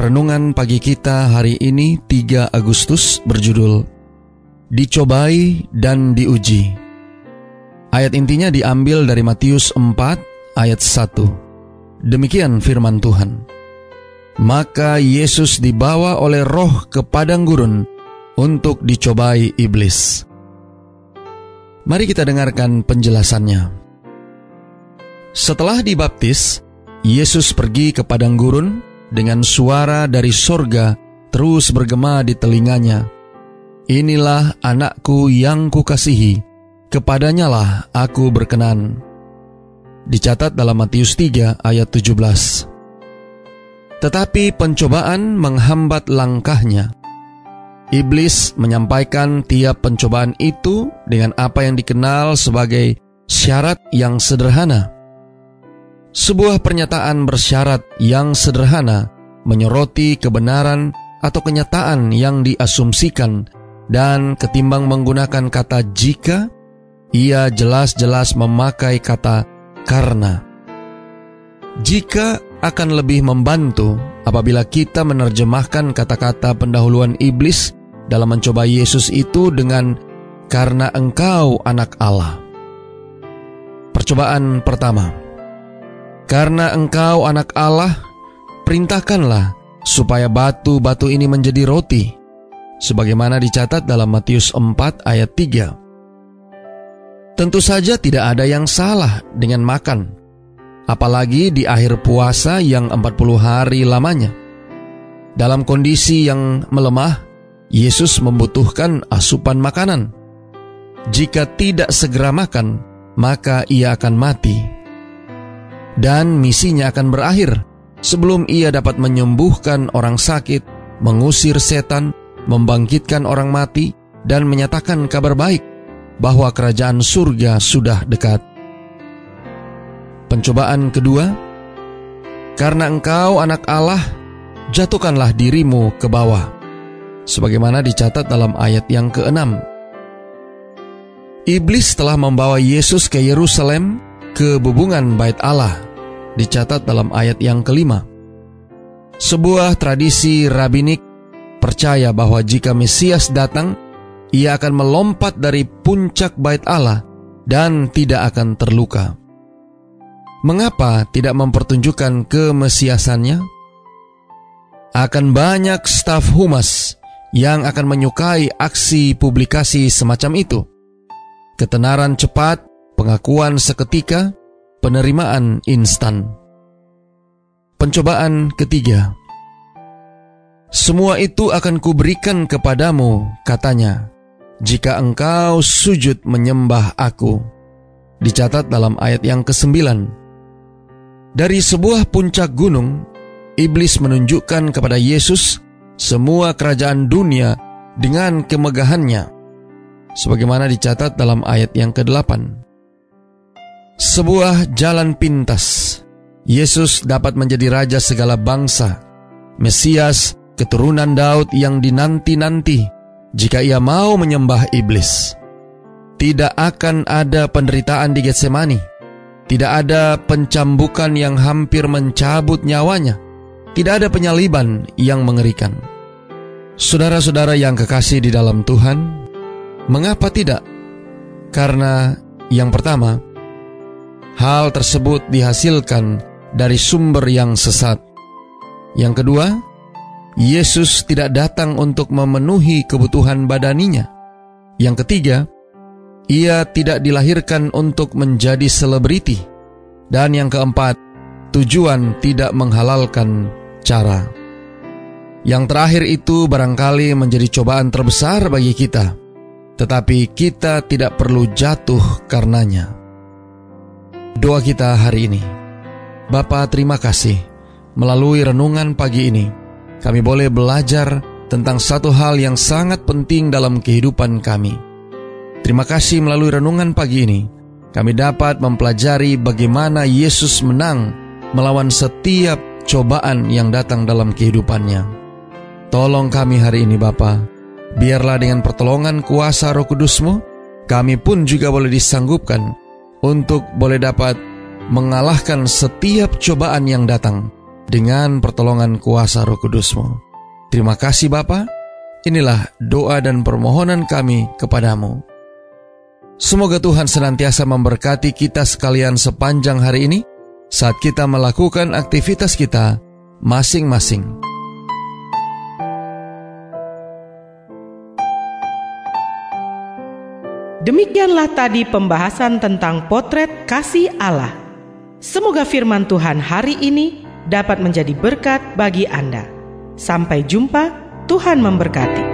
Renungan pagi kita hari ini 3 Agustus berjudul Dicobai dan diuji. Ayat intinya diambil dari Matius 4 ayat 1. Demikian firman Tuhan. Maka Yesus dibawa oleh roh ke padang gurun untuk dicobai iblis. Mari kita dengarkan penjelasannya. Setelah dibaptis, Yesus pergi ke padang gurun dengan suara dari sorga terus bergema di telinganya. Inilah anakku yang kukasihi, kepadanya lah aku berkenan. Dicatat dalam Matius 3 ayat 17. Tetapi pencobaan menghambat langkahnya. Iblis menyampaikan tiap pencobaan itu dengan apa yang dikenal sebagai syarat yang sederhana sebuah pernyataan bersyarat yang sederhana menyoroti kebenaran atau kenyataan yang diasumsikan dan ketimbang menggunakan kata jika, ia jelas-jelas memakai kata karena. Jika akan lebih membantu apabila kita menerjemahkan kata-kata pendahuluan iblis dalam mencoba Yesus itu dengan karena engkau anak Allah. Percobaan pertama karena engkau anak Allah, perintahkanlah supaya batu-batu ini menjadi roti. Sebagaimana dicatat dalam Matius 4 ayat 3. Tentu saja tidak ada yang salah dengan makan. Apalagi di akhir puasa yang 40 hari lamanya. Dalam kondisi yang melemah, Yesus membutuhkan asupan makanan. Jika tidak segera makan, maka ia akan mati dan misinya akan berakhir sebelum ia dapat menyembuhkan orang sakit, mengusir setan, membangkitkan orang mati, dan menyatakan kabar baik bahwa kerajaan surga sudah dekat. Pencobaan kedua, karena engkau anak Allah, jatuhkanlah dirimu ke bawah, sebagaimana dicatat dalam ayat yang keenam. Iblis telah membawa Yesus ke Yerusalem ke bubungan bait Allah dicatat dalam ayat yang kelima. Sebuah tradisi rabinik percaya bahwa jika Mesias datang, ia akan melompat dari puncak bait Allah dan tidak akan terluka. Mengapa tidak mempertunjukkan kemesiasannya? Akan banyak staf humas yang akan menyukai aksi publikasi semacam itu. Ketenaran cepat pengakuan seketika, penerimaan instan. Pencobaan ketiga. Semua itu akan kuberikan kepadamu, katanya, jika engkau sujud menyembah aku. Dicatat dalam ayat yang kesembilan. Dari sebuah puncak gunung, iblis menunjukkan kepada Yesus semua kerajaan dunia dengan kemegahannya sebagaimana dicatat dalam ayat yang ke-8. Sebuah jalan pintas. Yesus dapat menjadi raja segala bangsa. Mesias, keturunan Daud yang dinanti-nanti jika ia mau menyembah iblis. Tidak akan ada penderitaan di Getsemani. Tidak ada pencambukan yang hampir mencabut nyawanya. Tidak ada penyaliban yang mengerikan. Saudara-saudara yang kekasih di dalam Tuhan, Mengapa tidak? Karena yang pertama, hal tersebut dihasilkan dari sumber yang sesat. Yang kedua, Yesus tidak datang untuk memenuhi kebutuhan badaninya. Yang ketiga, ia tidak dilahirkan untuk menjadi selebriti. Dan yang keempat, tujuan tidak menghalalkan cara. Yang terakhir itu barangkali menjadi cobaan terbesar bagi kita tetapi kita tidak perlu jatuh karenanya. Doa kita hari ini. Bapa terima kasih, melalui renungan pagi ini, kami boleh belajar tentang satu hal yang sangat penting dalam kehidupan kami. Terima kasih melalui renungan pagi ini, kami dapat mempelajari bagaimana Yesus menang melawan setiap cobaan yang datang dalam kehidupannya. Tolong kami hari ini Bapa, biarlah dengan pertolongan kuasa roh kudusmu, kami pun juga boleh disanggupkan untuk boleh dapat mengalahkan setiap cobaan yang datang dengan pertolongan kuasa roh kudusmu. Terima kasih Bapa. Inilah doa dan permohonan kami kepadamu. Semoga Tuhan senantiasa memberkati kita sekalian sepanjang hari ini saat kita melakukan aktivitas kita masing-masing. Demikianlah tadi pembahasan tentang potret kasih Allah. Semoga firman Tuhan hari ini dapat menjadi berkat bagi Anda. Sampai jumpa, Tuhan memberkati.